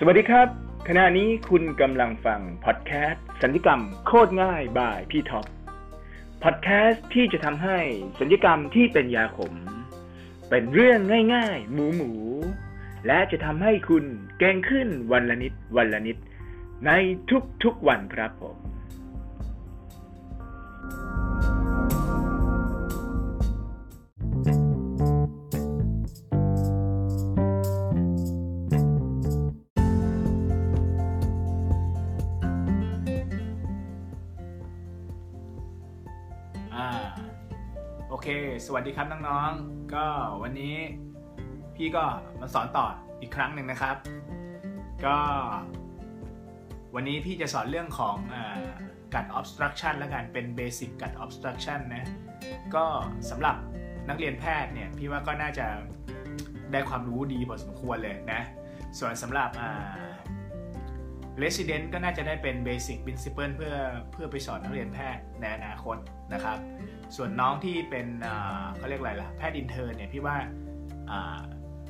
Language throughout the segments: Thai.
สวัสดีครับ ขณะนี้คุณกำลังฟังพอดแคสต์สัญญกรรมโคตรง่ายบายพี่ท็อปพอดแคสต์ที่จะทำให้สัญญกรรมที่เป็นยาขม เป็นเรื่องง่ายๆ หมูหมู และจะทำให้คุณเก่งขึ้นวันละนิดวันละนิด ในทุกๆวันครับผม เค สวัสดีครับน้องๆ ก็วันนี้พี่ก็มาสอนต่ออีกครั้งหนึ่งนะครับ ก็ วันนี้พี่จะสอนเรื่องของกัด obstruction แล้วกันเป็น basic กัด obstruction นะ ก็สำหรับนักเรียนแพทย์เนี่ย พี่ว่าก็น่าจะได้ความรู้ดีพอสมควรเลยนะ ส่วนสำหรับ Resident ก็น่าจะได้เป็น Basic Principle เพื่อเพื่อไปสอนนักเรียนแพทย์ในอนาคตนะครับ ส่วนน้องที่เป็นเขาเรียกอะไรล่ะ แพทย์อินเทอร์เนี่ยพี่ว่า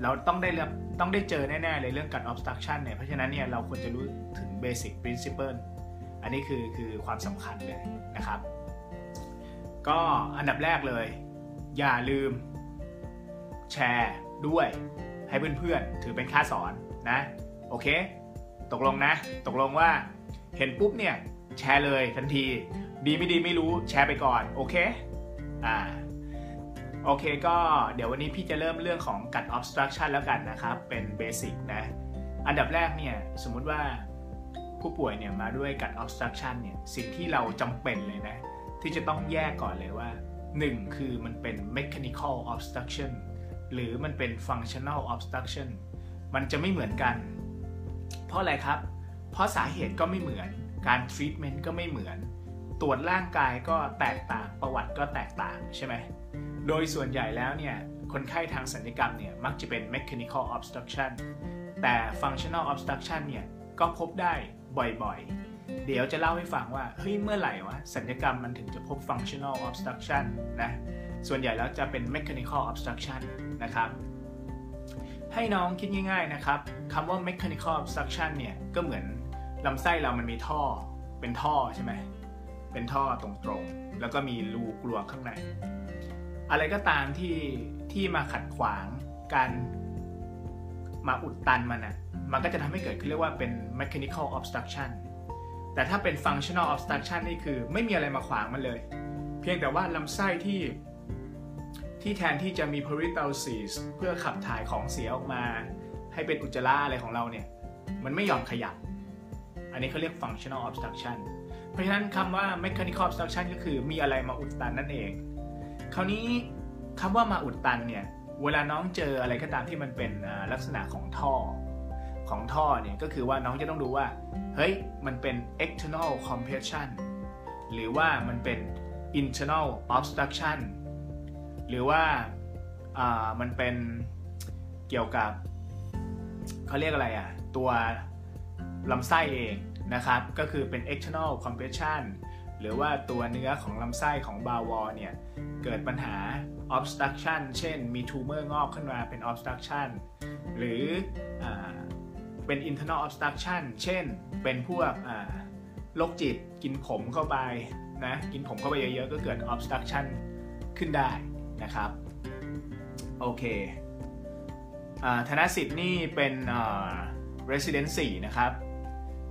เราต้องได้รับต้องได้เจอแน่ๆเลยเรื่องการ obstruction เนี่ย เพราะฉะนั้นเนี่ยเราควรจะรู้ถึง Basic Principle อันนี้คือคือความสำคัญเลยนะครับ ก็อันดับแรกเลย อย่าลืมแชร์ด้วยให้เพื่อนๆ ถือเป็นค่าสอนนะ โอเค ตกลงนะ ตกลงว่าเห็นปุ๊บเนี่ย แชร์เลยทันที ดีไม่ดีไม่รู้แชร์ไปก่อนโอเคอ่าโอเคก็เดี๋ยววันนี้พี่จะเริ่มเรื่องของกัด obstruction แล้วกันนะครับ เป็นเบสิกนะอันดับแรกเนี่ยสมมุติว่าผู้ป่วยเนี่ยมาด้วยกัด obstruction เนี่ยสิ่งที่เราจำเป็นเลยนะ ที่จะต้องแยกก่อนเลยว่า 1 คือมันเป็น mechanical obstruction หรือมันเป็น functional obstruction มันจะไม่เหมือนกัน เพราะอะไรครับ เพราะสาเหตุก็ไม่เหมือน การทรีทเมนต์ก็ไม่เหมือน ตรวจร่างกายก็แตกต่าง ประวัติก็แตกต่างใช่ไหม โดยส่วนใหญ่แล้วเนี่ย คนไข้ทางสัญญกรรมเนี่ย มักจะเป็น mechanical obstruction แต่ functional obstruction เนี่ย ก็พบได้บ่อยๆ เดี๋ยวจะเล่าให้ฟังว่า เฮ้ย เมื่อไหร่วะ สัญญกรรมมันถึงจะพบ functional obstruction นะ ส่วนใหญ่แล้วจะเป็น mechanical obstruction นะครับให้น้องคิดง่ายๆนะครับคำว่า mechanical obstruction เนี่ย ก็เหมือน ลำไส้เรามันมีท่อเป็นท่อใช่ไหมเป็นท่อตรงๆ แล้วก็มีรูกลวงข้างใน อะไรก็ตามที่ที่มาขัดขวางการมาอุดตันมันอะมันก็จะทำให้เกิดเรียกว่าเป็น mechanical obstruction แต่ถ้าเป็น functional obstruction นี่คือไม่มีอะไรมาขวางมันเลย เพียงแต่ว่าลำไส้ที่ที่แทนที่จะมี peristalsis เพื่อขับถ่ายของเสียออกมา ให้เป็นอุจจาระอะไรของเราเนี่ย มันไม่ยอมขยับ อันนี้เขาเรียก functional obstruction เพราะฉะนั้นคำว่า mechanical obstruction ก็คือมีอะไรมาอุดตันนั่นเอง คราวนี้คำว่ามาอุดตันเนี่ย เวลาน้องเจออะไรก็ตามที่มันเป็นลักษณะของท่อของท่อเนี่ยก็คือว่าน้องจะต้องดูว่า เฮ้ย มันเป็น external compression หรือว่ามันเป็น internal obstruction หรือว่ามันเป็นเกี่ยวกับเขาเรียกอะไรอะตัว ลำไส้เองนะครับก็คือเป็น external compression หรือว่าตัวเนื้อของลำไส้ของบาวอเนี่ยเกิดปัญหา obstruction เช่นมี tumor งอกขึ้นมาเป็น obstruction หรืออเป็น internal obstruction เช่นเป็นพวกโรคจิตกินผมเข้าไปนะกินผมเข้าไปเยอะๆ ก็เกิด obstruction ขึ้นได้นะครับโอเคธนสิทธิ์นี่เป็น resident 4นะครับ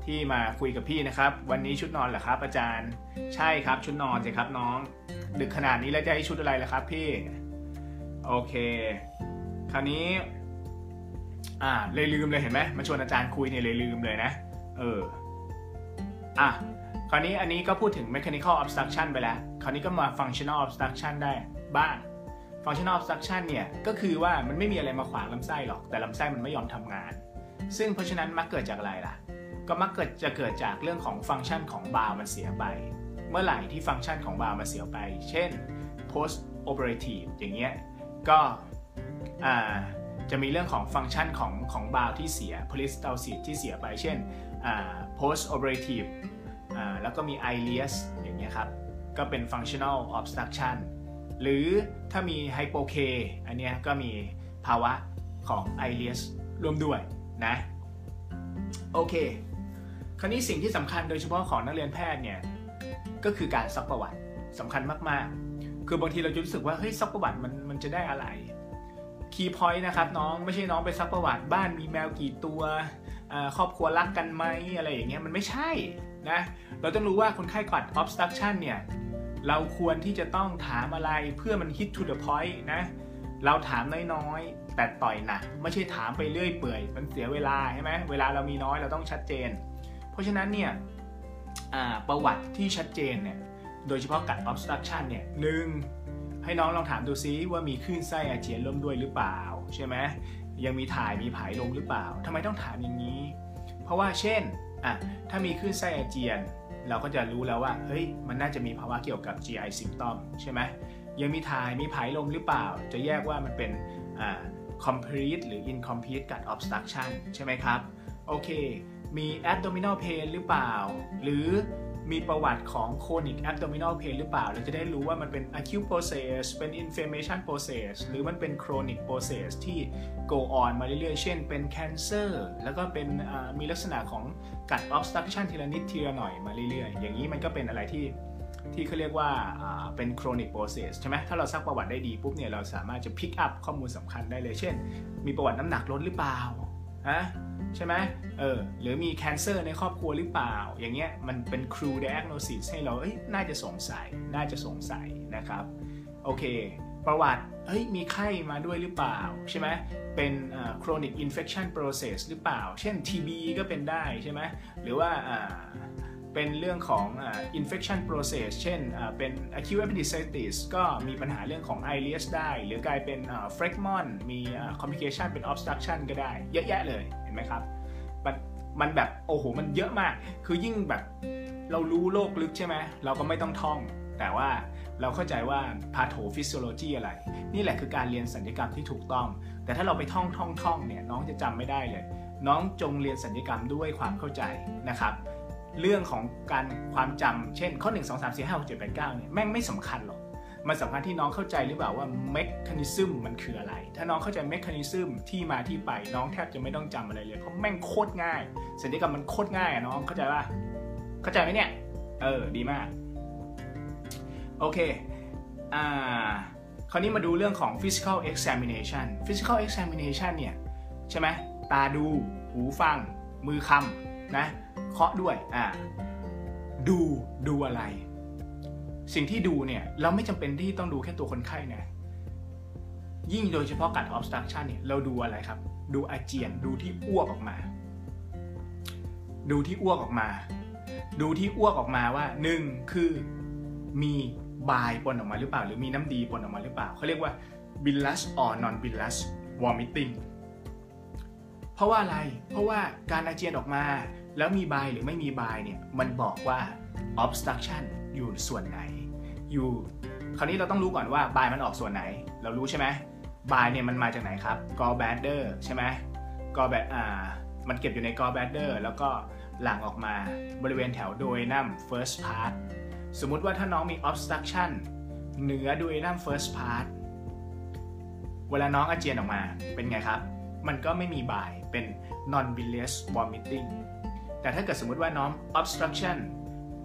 ที่มาคุยกับพี่นะครับ วันนี้ชุดนอนเหรอครับ อาจารย์ ใช่ครับชุดนอนสิครับน้อง ดึกขนาดนี้แล้วจะให้ชุดอะไรล่ะครับ พี่ โอเค คราวนี้ อ่าเลยลืมเลยเห็นไหมมาชวนอาจารย์คุยเนี่ยเลยลืมเลยนะ เออ อะคราวนี้อันนี้ก็พูดถึง mechanical obstruction ไปแล้ว คราวนี้ก็มา functional obstruction ได้บ้าง functional obstruction เนี่ย ก็คือว่ามันไม่มีอะไรมาขวางลำไส้หรอก แต่ลำไส้มันไม่ยอมทำงาน ซึ่งเพราะฉะนั้นมักเกิดจากอะไรล่ะ ก็มักเกิดจะเกิดจากเรื่องของฟังก์ชันของบาวมันเสียไป เมื่อไหร่ที่ฟังก์ชันของบาวมันเสียไป เช่น post operative อย่างเงี้ยก็จะมีเรื่องของฟังก์ชันของของบาวที่เสีย peristalsis ที่เสียไป เช่น post operative แล้วก็มี ileus อย่างเงี้ยครับ ก็เป็น functional obstruction หรือถ้ามี hypo K อันเนี้ยก็มีภาวะของ ileus ร่วมด้วยนะ โอเค คราวนี้สิ่งที่สำคัญโดยเฉพาะของนักเรียนแพทย์เนี่ยก็คือการซักประวัติสำคัญมากๆ คือบางทีเราจะรู้สึกว่าเฮ้ยซักประวัติมันมันจะได้อะไรคีย์พอยต์นะครับน้องไม่ใช่น้องไปซักประวัติบ้านมีแมวกี่ตัวครอบครัวรักกันไหมอะไรอย่างเงี้ยมันไม่ใช่นะเราต้องรู้ว่าคนไข้กัด obstruction เนี่ยเราควรที่จะต้องถามอะไรเพื่อมัน hit to the point นะเราถามน้อยๆ แต่ต่อยหนักไม่ใช่ถามไปเรื่อยเปื่อย มันเสียเวลาใช่ไหมเวลาเรามีน้อยเราต้องชัดเจน ราะฉะนั้นเนี่ยประวัติที่ชัดเจนเนี่ยโดยเฉพาะกัด obstruction เนี่ยหนึ่งให้น้องลองถามดูซิว่ามีคลื่นไส้อาเจียนร่วมด้วยหรือเปล่า ใช่ไหมยังมีถ่ายมีผายลมหรือเปล่าทำไมต้องถามอย่างนี้ เพราะว่าเช่นอะถ้ามีคลื่นไส้อาเจียน เราก็จะรู้แล้วว่าเฮ้ยมันน่าจะมีภาวะเกี่ยวกับ GI symptom ใช่ไหมยังมีถ่ายมีผายลมหรือเปล่า จะแยกว่ามันเป็น complete หรือ incomplete gut obstruction ใช่ไหมครับโอเค มี abdominal pain หรือเปล่า หรือมีประวัติของ chronic abdominal pain หรือเปล่า เราจะได้รู้ว่ามันเป็น acute process เป็น inflammation process หรือมันเป็น chronic process ที่ go on มาเรื่อยๆ เช่นเป็น cancer แล้วก็เป็นมีลักษณะของกัด obstruction ทีละนิดทีละหน่อยมาเรื่อยๆ อย่างนี้มันก็เป็นอะไรที่ที่เขาเรียกว่าเป็น chronic process ใช่ไหมถ้าเราซักประวัติได้ดีปุ๊บเนี่ยเราสามารถจะ pick up ข้อมูลสำคัญได้เลย เช่น มีประวัติน้ำหนักลดหรือเปล่าฮะ ใช่ไหมเออหรือมีแคนเซอร์ในครอบครัวหรือเปล่า อย่างเงี้ยมันเป็นครู diagnosis ให้เราเอ้ยน่าจะสงสัยน่าจะสงสัยนะครับโอเค ประวัติเฮ้ยมีไข้มาด้วยหรือเปล่า ใช่ไหมเป็น chronic infection process หรือเปล่า เช่น TB ก็เป็นได้ใช่ไหมหรือว่า เป็นเรื่องของ infection process เช่นเป็น acute appendicitis ก็มีปัญหาเรื่องของ ileus ได้ หรือกลายเป็น phlegmon มี complication เป็น obstruction ก็ได้ เยอะแยะเลยเห็นไหมครับ มันมันแบบโอ้โหมันเยอะมาก คือยิ่งแบบเรารู้โลกลึกใช่ไหมเราก็ไม่ต้องท่อง แต่ว่าเราเข้าใจว่า pathophysiology อะไร นี่แหละคือการเรียนสัญญกรรมที่ถูกต้อง แต่ถ้าเราไปท่องท่องท่องเนี่ยน้องจะจำไม่ได้เลย น้องจงเรียนสัญญกรรมด้วยความเข้าใจนะครับ เรื่องของการความจำเช่น ข้อ 1 2 3 4 5 6 7 8 9เนี่ยแม่งไม่สำคัญหรอก มันสำคัญที่น้องเข้าใจหรือเปล่าว่าเมคานิซึมมันคืออะไร ถ้าน้องเข้าใจเมคานิซึมที่มาที่ไปน้องแทบจะไม่ต้องจำอะไรเลย เพราะแม่งโคตรง่ายสัญญกรรมมันโคตรง่ายอะน้องเข้าใจป่ะเข้าใจไหมเนี่ย เออดีมาก โอเคอ่าคราวนี้มาดูเรื่องของ physical examination physical examination เนี่ยใช่ไหมตาดู หูฟัง มือคำ นะเคาะด้วยอ่าดูดูอะไร สิ่งที่ดูเนี่ย เราไม่จำเป็นที่ต้องดูแค่ตัวคนไข้นะยิ่งโดยเฉพาะการ obstruction เนี่ยเราดูอะไรครับ ดูอาเจียนดูที่อ้วกออกมา ดูที่อ้วกออกมา ดูที่อ้วกออกมาว่าหนึ่งคือมีบายปนออกมาหรือเปล่า หรือมีน้ำดีปนออกมาหรือเปล่าเขาเรียกว่า bilus or non bilus vomiting เพราะว่าอะไร เพราะว่าการอาเจียนออกมา แล้วมีบายหรือไม่มีบายเนี่ยมันบอกว่า obstruction อยู่ส่วนไหน อยู่ คราวนี้เราต้องรู้ก่อนว่าบายมันออกส่วนไหน เรารู้ใช่ไหมบายเนี่ยมันมาจากไหนครับ gallbladder ใช่ไหม gallbladder อ่ามันเก็บอยู่ใน gallbladder แล้วก็หลั่งออกมาบริเวณแถวโดยนัม first part สมมุติว่าถ้าน้องมี obstruction เหนือโดยนัม first part เวลาน้องอาเจียนออกมาเป็นไงครับ มันก็ไม่มีบายเป็น non bilious vomiting แต่ถ้าเกิดสมมติว่าน้อง obstruction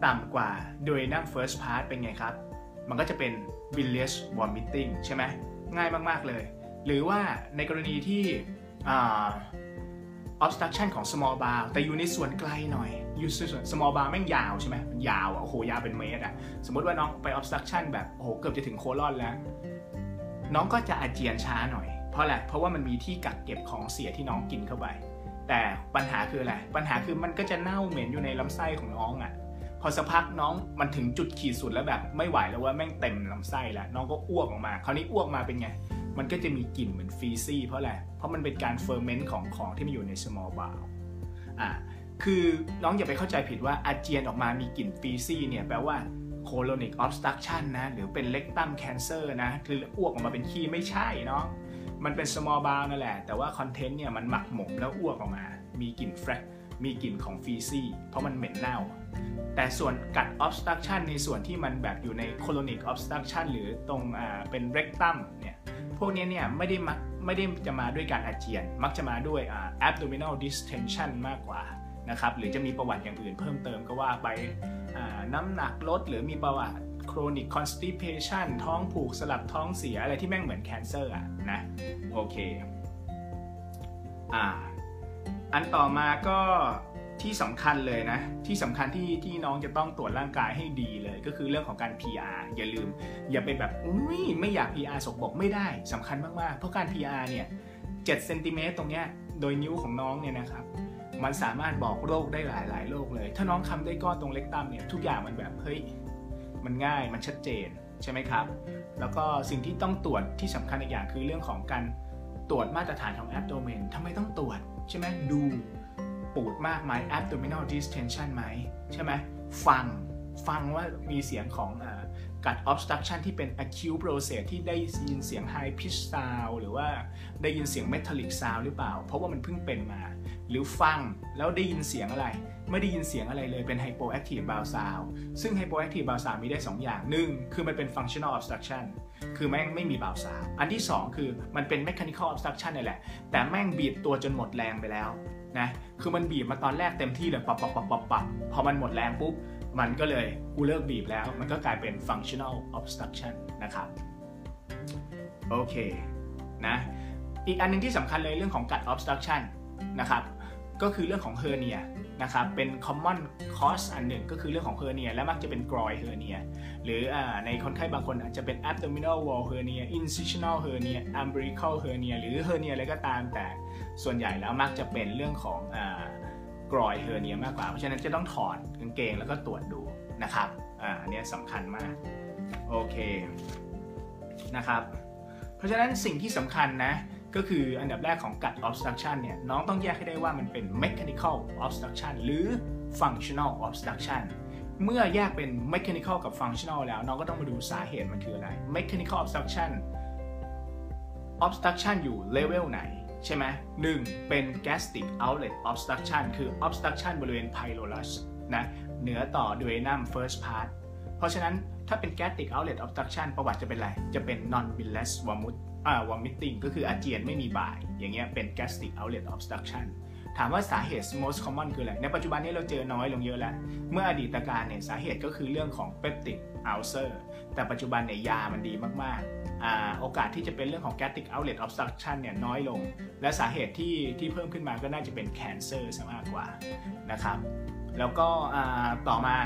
ต่ำกว่าโดยนั่ง first part เป็นไงครับ มันก็จะเป็น bilious vomiting ใช่ไหมง่ายมาก ๆ เลย หรือว่าในกรณีที่ obstruction ของ small bowel แต่อยู่ในส่วนไกลหน่อย อยู่ส่วน small bowel แม่งยาวใช่ไหมมันยาวอะโอ้โห ยาวเป็นเมตรอะสมมติว่าน้องไป obstruction แบบ โอ้โห เกือบจะถึง colon แล้ว น้องก็จะอาเจียนช้าหน่อย เพราะอะไรเพราะว่ามันมีที่กักเก็บของเสียที่น้องกินเข้าไป แต่ปัญหาคืออะไรปัญหาคือมันก็จะเน่าเหม็นอยู่ในลำไส้ของน้องอะ่ะพอสักพักน้องมันถึงจุดขีดสุดแล้วแบบไม่ไหวแล้วว่าแม่งเต็มลำไส้แล้วน้องก็อ้วกออกมา คราวนี้อ้วกมาเป็นไง มันก็จะมีกลิ่นเหมือน feces เพราะอะไรเพราะมันเป็นการ ferment ของของที่มันอยู่ใน small bowel อ่าคือน้องอย่าไปเข้าใจผิดว่าอาเจียนออกมามีกลิ่น feces เนี่ยแปลว่า colonic obstruction นะ หรือเป็น rectum cancer นะ คืออ้วกออกมาเป็นขี้ไม่ใช่เนาะ มันเป็น small bowel นั่นแหละ แต่ว่า content เนี่ยมันหมักหมมแล้วอ้วกออกมา มีกลิ่นแฟรมีกลิ่นของ feces เพราะมันเหม็นเน่า แต่ส่วนกัด obstruction ในส่วนที่มันแบบอยู่ใน colonic obstruction หรือตรงอ่าเป็น rectum เนี่ย พวกนี้เนี่ยไม่ได้มักไม่ได้จะมาด้วยการอาเจียน มักจะมาด้วยอ่า abdominal distension มากกว่านะครับ หรือจะมีประวัติอย่างอื่นเพิ่มเติมก็ว่าไปน้ำหนักลดหรือมีประวัติ chronic constipation ท้องผูกสลับท้องเสียอะไรที่แม่งเหมือน cancer อะนะโอเคอ่าอันต่อมาก็ที่สำคัญเลยนะ ที่สำคัญที่ที่น้องจะต้องตรวจร่างกายให้ดีเลย ก็คือเรื่องของการ PR อย่าลืม อย่าไปแบบอุ้ยไม่อยาก PR สกบกไม่ได้สำคัญมากๆ เพราะการ PR เนี่ย7เซนติเมตรตรงเนี้ยโดยนิ้วของน้องเนี่ยนะครับ มันสามารถบอกโรคได้หลายๆโรคเลย ถ้าน้องคำได้ก้อนตรงเล็กตัมเนี่ยทุกอย่างมันแบบเฮ้ย มันง่ายมันชัดเจนใช่ไหมครับ แล้วก็สิ่งที่ต้องตรวจที่สำคัญอีกอย่างคือเรื่องของการตรวจมาตรฐานของแอปโดเมนทำไมต้องตรวจใช่ไหมดูปูดมากไหม abdominal distension ไหมใช่ไหมฟังฟังว่ามีเสียงของกัด obstruction ที่เป็น acute process ที่ได้ยินเสียง high pitch sound หรือว่าได้ยินเสียง metallic sound หรือเปล่า เพราะว่ามันเพิ่งเป็นมา หรือฟังแล้วได้ยินเสียงอะไร ไม่ได้ยินเสียงอะไรเลยเป็น hypoactive bowel sound ซึ่ง hypoactive bowel sound มีได้ 2 อย่างหนึ่งคือมันเป็น functional obstruction คือแม่งไม่มี bowel sound อันที่ 2 คือมันเป็น mechanical obstruction นี่แหละ แต่แม่งบีบตัวจนหมดแรงไปแล้วนะคือมันบีบมาตอนแรกเต็มที่เลยปับปับปับปับปับพอมันหมดแรงปุ๊บ มันก็เลยกูเลิกบีบแล้ว มันก็กลายเป็น functional obstruction นะครับโอเคนะอีกอันนึงที่สำคัญเลยเรื่องของกัด obstruction นะครับ ก็คือเรื่องของ hernia นะครับเป็น common cause อันหนึ่งก็คือเรื่องของ hernia และมักจะเป็น groin hernia หรืออในคนไข้บางคนอาจจะเป็น abdominal wall hernia incisional hernia umbilical hernia หรือ hernia อะไรก็ตามแต่ส่วนใหญ่แล้วมักจะเป็นเรื่องของกรอยเฮอร์เนียมากกว่า เพราะฉะนั้นจะต้องถอดกางเกงแล้วก็ตรวจดูนะครับอันนี้สำคัญมากโอเคนะครับเพราะฉะนั้นสิ่งที่สำคัญนะ ก็คืออันดับแรกของกัด obstruction เนี่ยน้องต้องแยกให้ได้ว่ามันเป็น mechanical obstruction หรือ functional obstruction เมื่อแยกเป็น mechanical กับ functional แล้ว น้องก็ต้องมาดูสาเหตุมันคืออะไร mechanical obstruction obstruction อยู่ level ไหน ใช่ไหมหนึ่งเป็น gastric outlet obstruction คือ obstruction บริเวณ pylorus นะเหนือต่อ duodenum first part เพราะฉะนั้น ถ้าเป็น gastric outlet obstruction ประวัติจะเป็นอะไร จะเป็น non bilious vomit อ่า vomiting ก็คืออาเจียนไม่มีบ่าย อย่างเงี้ยเป็น gastric outlet obstruction ถามว่าสาเหตุ most common คืออะไร ในปัจจุบันนี้เราเจอน้อยลงเยอะแล้ว เมื่ออดีตการเนี่ยสาเหตุก็คือเรื่องของ peptic ulcer แต่ปัจจุบันเนี่ยยามันดีมากๆ โอกาสที่จะเป็นเรื่องของ gastric outlet obstruction เนี่ยน้อยลง และสาเหตุที่ที่เพิ่มขึ้นมาก็น่าจะเป็น cancer ซะมากกว่านะครับ แล้วก็ต่อมา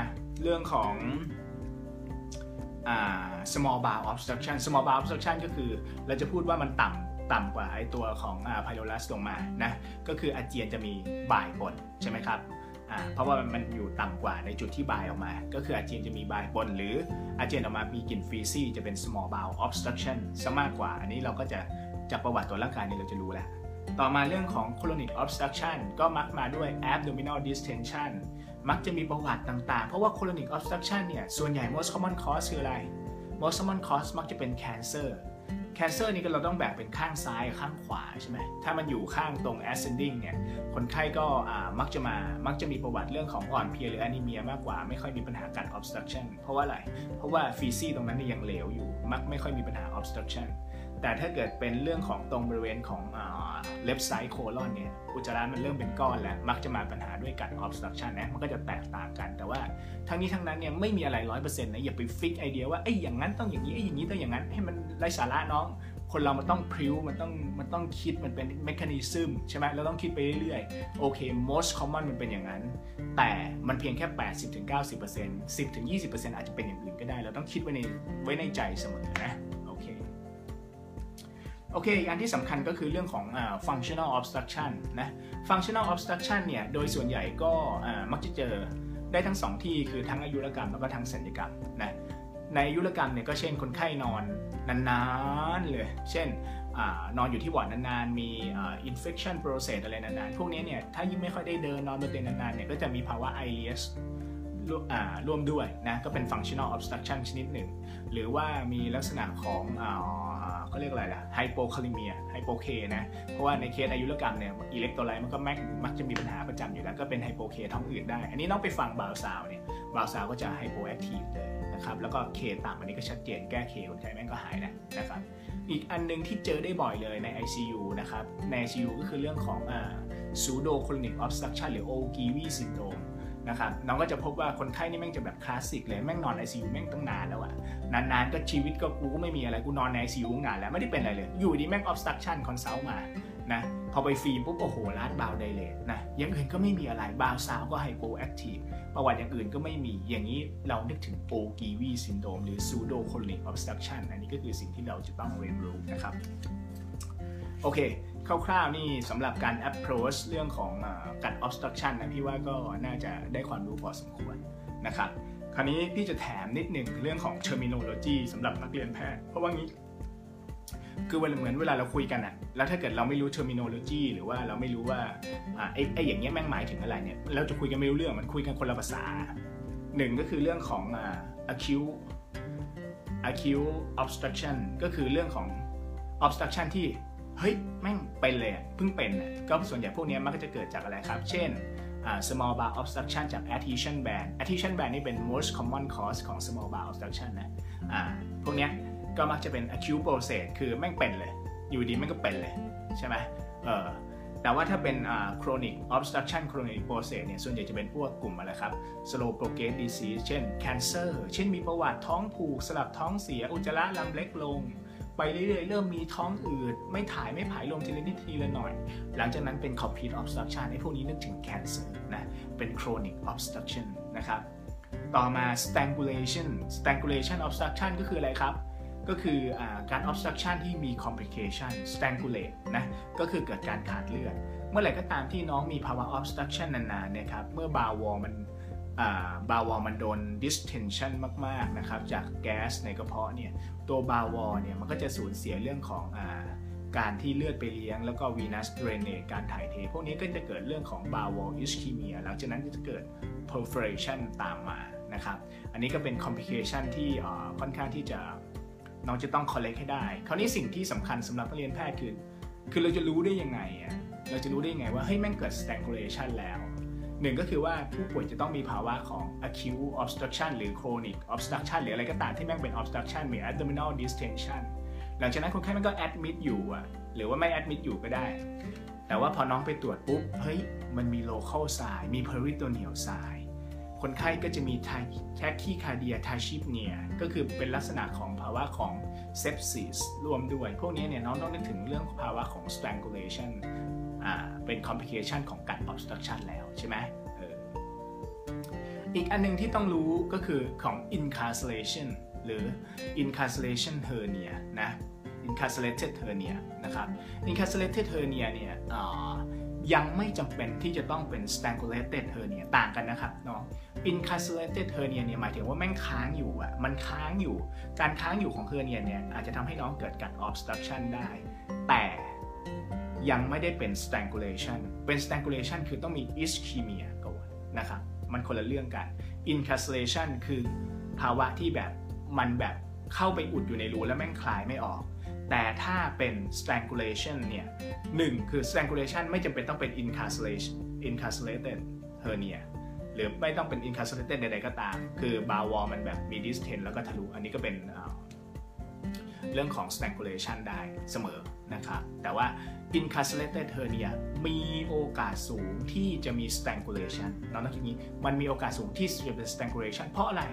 เรื่องของ small bowel obstruction small bowel obstruction ก็คือเราจะพูดว่ามันต่ำต่ำกว่าไอตัวของ pylorus ลงมานะก็คืออาเจียนจะมีบ่ายบนใช่ไหมครับเพราะว่ามันอยู่ต่ำกว่าในจุดที่บายออกมา ก็คืออาเจียนจะมีบายบน หรืออาเจียนออกมามีกลิ่นฟีซี่จะเป็น small bowel obstruction ซะมากกว่า อันนี้เราก็จะจากประวัติตัวร่างกายเนี่ยเราจะรู้แล้ว ต่อมาเรื่องของ chronic obstruction ก็มักมาด้วย abdominal distension มักจะมีประวัติต่างๆ เพราะว่า chronic obstruction เนี่ย ส่วนใหญ่ most common cause คืออะไร most common cause มักจะเป็น cancer cancer นี่ก็เราต้องแบ่งเป็นข้างซ้ายกับข้างขวาใช่ไหม ถ้ามันอยู่ข้างตรง ascending เนี่ย คนไข้ก็มักจะมา มักจะมีประวัติเรื่องของอ่อนเพลียหรือ anemia มากกว่า ไม่ค่อยมีปัญหาการ obstruction เพราะว่าอะไร เพราะว่า feces ตรงนั้นยังเหลวอยู่ มักไม่ค่อยมีปัญหา obstruction แต่ถ้าเกิดเป็นเรื่องของตรงบริเวณของ left side colon เนี่ยอุจจาระมันเริ่มเป็นก้อนแล้ว มักจะมาปัญหาด้วยการ obstruction นะมันก็จะแตกต่างกัน แต่ว่าทั้งนี้ทั้งนั้นเนี่ยไม่มีอะไรร้อยเปอร์เซ็นต์นะอย่าไป fix idea ว่าไอ้อย่างนั้นต้องอย่างนี้ไอ้อย่างนี้ต้องอย่างนั้นให้มันไร้สาระน้อง คนเรามันต้องพลิ้วมันต้องมันต้องคิดมันเป็น mechanism ใช่ไหมเราต้องคิดไปเรื่อยๆโอเค most common มันเป็นอย่างนั้น แต่มันเพียงแค่ 80-90% 10-20%อาจจะเป็นอย่างอื่นก็ได้ เราต้องคิดไว้ในไว้ในใจเสมอนะ โอเคอันที่สำคัญก็คือเรื่องของ functional obstruction นะ functional obstruction เนี่ยโดยส่วนใหญ่ก็มักจะเจอได้ทั้ง 2 ที่คือทั้งอายุรกรรมแล้วก็ทั้งศัลยกรรมนะในอายุรกรรมเนี่ยก็เช่นคนไข้นอนนานๆเลยเช่นอนอนอยู่ที่วอร์ดนานๆ มี infection process อะไรนานๆ พวกนี้เนี่ยถ้ายิ่งไม่ค่อยได้เดินนอนบนเตียงนานๆเนี่ยก็จะมีภาวะ ileus ร่วมด้วยนะก็เป็น functional obstruction ชนิดหนึ่ง หรือว่ามีลักษณะของ เขาเรียกอะไรล่ะ hypokalemia hypo K นะ เพราะว่าในเคสอายุรกรรมเนี่ย electrolyte มันก็มักมักจะมีปัญหาประจำอยู่แล้วก็เป็น hypo K ท้องอืดได้ อันนี้น้องไปฟัง bowel sound เนี่ยbowel sound ก็จะ hypoactive เลยนะครับแล้วก็ K ต่ำอันนี้ก็ชัดเจนแก้ K คนไข้แม่งก็หายนะนะครับอีกอันนึงที่เจอได้บ่อยเลยใน ICU นะครับใน ICU ก็คือเรื่องของอ่า pseudo colonic obstruction หรือ Ogilvy syndrome นะครับน้องก็จะพบว่าคนไข้นี่แม่งจะแบบคลาสสิกเลยแม่งนอน ICU แม่งตั้งนานแล้วอะนานๆก็ชีวิตก็กูก็ไม่มีอะไรกูนอนใน ICU นานแล้วไม่ได้เป็นอะไรเลย อยู่ดีแม่ง obstruction consult มานะพอไปฟิล์มปุ๊บโอ้โห large bowel dilate นะอย่างอื่นก็ไม่มีอะไร bowel sound ก็ hypoactiveประวัติอย่างอื่นก็ไม่มีอย่างนี้เรานึกถึงโอกีวีซินโดมหรือ pseudo chronic obstruction อันนี้ก็คือสิ่งที่เราจะต้องเรียนรู้นะครับโอเค คร่าวๆนี่สำหรับการ approach เรื่องของการ obstruction นะพี่ว่าก็น่าจะได้ความรู้พอสมควรนะครับคราวนี้พี่จะแถมนิดหนึ่งเรื่องของ terminology สำหรับนักเรียนแพทย์ เพราะว่างี้ คือเหมือนเวลาเราคุยกันอะแล้วถ้าเกิดเราไม่รู้ terminology หรือว่าเราไม่รู้ว่าไอ้ไอ้อย่างเงี้ยแม่งหมายถึงอะไรเนี่ยเราจะคุยกันไม่รู้เรื่องมันคุยกันคนละภาษาหนึ่งก็คือเรื่องของ acute acute obstruction ก็คือเรื่องของ obstruction ที่ เฮ้ยแม่งเป็นเลยเพิ่งเป็นก็ส่วนใหญ่พวกนี้มันก็จะเกิดจากอะไรครับ เช่น small bowel obstruction จาก adhesion band adhesion band นี่เป็น most common cause ของ small bowel obstruction นะพวกนี้ก็มักจะเป็น acute process คือแม่งเป็นเลย อยู่ดีแม่งก็เป็นเลย ใช่ไหมเออแต่ว่าถ้าเป็น chronic obstruction chronic process เนี่ย ส่วนใหญ่จะเป็นพวกกลุ่มอะไรครับ slow progress disease เช่น cancer เช่นมีประวัติท้องผูก สลับท้องเสีย อุจจาระลำเล็กลง ไปเรื่อยๆ เริ่มมีท้องอืด ไม่ถ่ายไม่ผายลมทีละนิดทีละหน่อย หลังจากนั้นเป็น complete obstruction ไอ้พวกนี้นึกถึง cancer นะ เป็น chronic obstruction นะครับ ต่อมา strangulation strangulation obstruction ก็คืออะไรครับ ก็คืออการ obstruction ที่มี complication strangulate นะ ก็คือเกิดการขาดเลือด เมื่อไหร่ก็ตามที่น้องมีภาวะ obstruction นานๆเนี่ยครับ เมื่อบาวอมัน บาวอมันโดน distension มากๆนะครับจากแก๊สในกระเพาะเนี่ยตัวบาวอเนี่ยมันก็จะสูญเสียเรื่องของอการที่เลือดไปเลี้ยง แล้วก็ venous drainage การถ่ายเท พวกนี้ก็จะเกิดเรื่องของ bowel ischemia หลังจากนั้นจะเกิด perforation ตามมานะครับอันนี้ก็เป็น complication ที่ค่อนข้างที่จะน้องจะต้อง collect ให้ได้ คราวนี้สิ่งที่สำคัญสำหรับนักเรียนแพทย์คือ คือเราจะรู้ได้ยังไงอะเราจะรู้ได้ยังไงว่าเฮ้ยแม่งเกิด strangulation แล้ว หนึ่งก็คือว่าผู้ป่วยจะต้องมีภาวะของ acute obstruction หรือ chronic obstruction หรืออะไรก็ตามที่แม่งเป็น obstruction มี abdominal distension หลังจากนั้นคนไข้มันก็ admit อยู่อะหรือว่าไม่ admit อยู่ก็ได้ แต่ว่าพอน้องไปตรวจปุ๊บ เฮ้ย มันมี local sign มี peritoneal sign คนไข้ก็จะมี tachycardia tachypnea ก็คือเป็นลักษณะของภาวะของ sepsis รวมด้วย พวกนี้เนี่ยน้องต้องนึกถึงเรื่องภาวะของ strangulation เป็น complication ของการ obstruction แล้วใช่ไหมอออีกอันนึงที่ต้องรู้ก็คือของ incarceration หรือ incarceration hernia นะ incarcerated hernia นะครับ incarcerated hernia เนี่ยยังไม่จำเป็นที่จะต้องเป็น strangulated hernia ต่างกันนะครับเนาะ incarcerated hernia เนี่ยหมายถึงว่าแม่งค้างอยู่อะมันค้างอยู่ การค้างอยู่ของ hernia เนี่ยอาจจะทำให้น้องเกิดการ obstruction ได้ แต่ ยังไม่ได้เป็น strangulation เป็น strangulation คือต้องมี ischemia ก่อนนะครับ มันคนละเรื่องกัน incarceration คือภาวะที่แบบมันแบบเข้าไปอุดอยู่ในรูแล้วแม่งคลายไม่ออก แต่ถ้าเป็น strangulation เนี่ยหนึ่งคือ strangulation ไม่จำเป็นต้องเป็น incarceration incarcerated hernia หรือไม่ต้องเป็น incarcerated ใดๆก็ตาม คือบาวอมันแบบมี distend แล้วก็ทะลุ อันนี้ก็เป็น เรื่องของ strangulation ได้เสมอนะครับ แต่ว่า incarcerated hernia มีโอกาสสูงที่จะมี strangulation นองต้องคิดนี้มันมีโอกาสสูงที่จะเป็น strangulation เพราะอะไร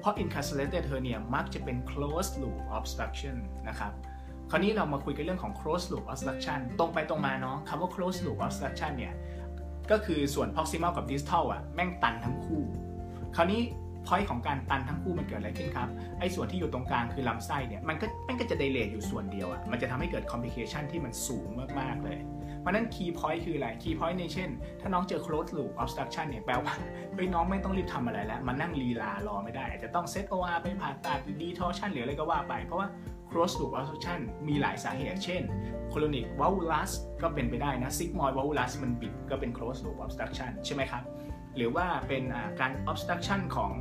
เพราะ incarcerated hernia มักจะเป็น closed loop obstruction นะครับคราวนี้เรามาคุยกันเรื่องของ closed loop obstruction ตรงไปตรงมาเนาะคำว่า closed loop obstruction เนี่ย ก็คือส่วน proximal กับ distal อะแม่งตันทั้งคู่ คราวนี้ พอยต์ของการตันทั้งคู่มันเกิดอะไรขึ้นครับไอ้ส่วนที่อยู่ตรงกลางคือลำไส้เนี่ยมันก็มันก็จะเดเลทอยู่ส่วนเดียวอะ่ะมันจะทำให้เกิดคอมพลิเคชันที่มันสูงมากๆเลยเพราะนั้น key point คืออะไร key point ในเช่น ถ้าน้องเจอ close loop obstruction เนี่ยแปลว่าเฮ้ยน้องไม่ต้องรีบทำอะไรแล้วมานั่งลีลารอไม่ได้ อาจจะต้อง set OR ไปผ่าตัดหรือ detorsion หรืออะไรก็ว่าไป เพราะว่า close loop obstruction มีหลายสาเหตุ เช่น colonic volvulus ก็เป็นไปได้นะ sigmoid volvulus มันบิดก็เป็น close loop obstruction ใช่ไหมครับ หรือว่าเป็นการ obstruction ของ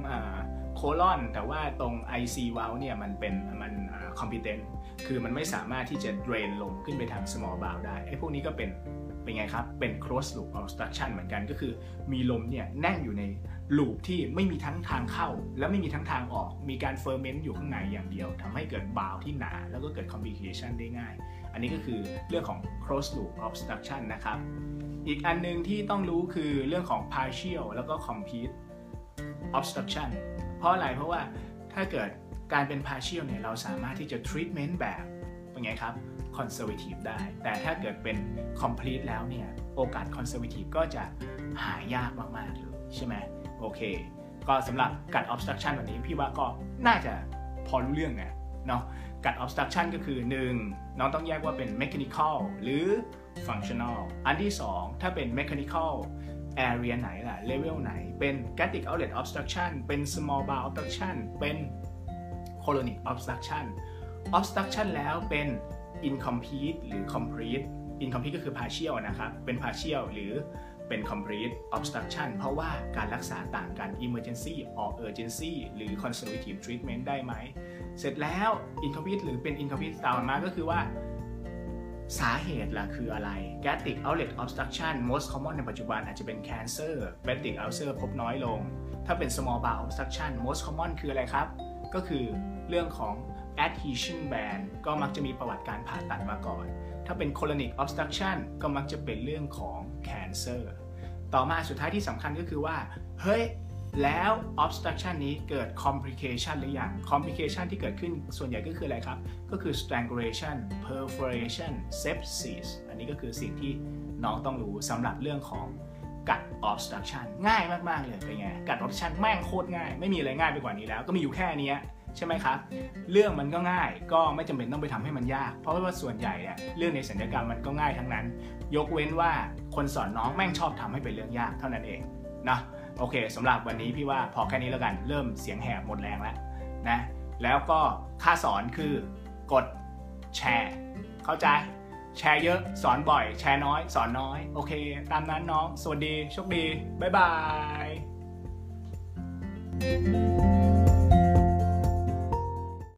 colon แต่ว่าตรง IC valve เนี่ยมันเป็นมัน competent คือมันไม่สามารถที่จะ drain ลมขึ้นไปทาง small bowel ได้ไอ้พวกนี้ก็เป็นเป็นไงครับ เป็น close loop obstruction เหมือนกันก็คือมีลมเนี่ยแน่นอยู่ในลูปที่ไม่มีทั้งทางเข้า และไม่มีทั้งทางออก มีการเฟอร์เมนต์อยู่ข้างในอย่างเดียวทำให้เกิดบาวที่หนา แล้วก็เกิด complication ได้ง่าย อันนี้ก็คือเรื่องของ closed loop obstruction นะครับ อีกอันนึงที่ต้องรู้คือเรื่องของ partial แล้วก็ complete obstruction เพราะอะไรเพราะว่าถ้าเกิดการเป็น partial เนี่ยเราสามารถที่จะ treatment แบบเป็นไงครับ conservative ได้ แต่ถ้าเกิดเป็น complete แล้วเนี่ยโอกาส conservative ก็จะหายากมากๆเลยใช่ไหมโอเค ก็สำหรับกัด obstruction วันนี้พี่ว่าก็น่าจะพอรู้เรื่องนะเนาะ กัด obstruction ก็คือ 1. น้องต้องแยกว่าเป็น mechanical หรือ functional อันที่ 2 ถ้าเป็น mechanical area ไหนล่ะ level ไหน เป็น gastric outlet obstruction เป็น small bowel obstruction เป็น colonic obstruction obstruction แล้วเป็น incomplete หรือ complete incomplete ก็คือ partial นะครับ เป็น partial หรือ เป็น complete obstruction เพราะว่าการรักษาต่างกัน emergency or urgency หรือ conservative treatment ได้ไหม เสร็จแล้ว incomplete หรือเป็น incomplete ตามมาก็คือว่าสาเหตุล่ะคืออะไร gastric outlet obstruction most common ในปัจจุบันอาจจะเป็น cancer gastric ulcer พบน้อยลง ถ้าเป็น small bowel obstruction most common คืออะไรครับ ก็คือเรื่องของ adhesion band ก็มักจะมีประวัติการผ่าตัดมาก่อน ถ้าเป็น colonic obstruction ก็มักจะเป็นเรื่องของ cancer ต่อมาสุดท้ายที่สำคัญก็คือว่า เฮ้ย แล้ว obstruction นี้เกิด complication หรือยัง complication ที่เกิดขึ้นส่วนใหญ่ก็คืออะไรครับ ก็คือ strangulation perforation sepsis อันนี้ก็คือสิ่งที่น้องต้องรู้สำหรับเรื่องของกัด obstruction ง่ายมาก ๆ เลยเป็นไงกัด obstruction แม่งโคตรง่าย ไม่มีอะไรง่ายไปกว่านี้แล้ว ก็มีอยู่แค่นี้ ใช่ไหมครับ เรื่องมันก็ง่ายก็ไม่จำเป็นต้องไปทำให้มันยาก เพราะว่าส่วนใหญ่เนี่ยเรื่องในสัญญกรรมมันก็ง่ายทั้งนั้น ยกเว้นว่าคนสอนน้องแม่งชอบทำให้เป็นเรื่องยากเท่านั้นเองนะโอเคสำหรับวันนี้พี่ว่าพอแค่นี้แล้วกันเริ่มเสียงแหบหมดแรงแล้วนะแล้วก็ค่าสอนคือกดแชร์เข้าใจแชร์เยอะสอนบ่อย แชร์น้อย สอนน้อย โอเค ตามนั้นน้อง สวัสดี โชคดี บ๊ายบาย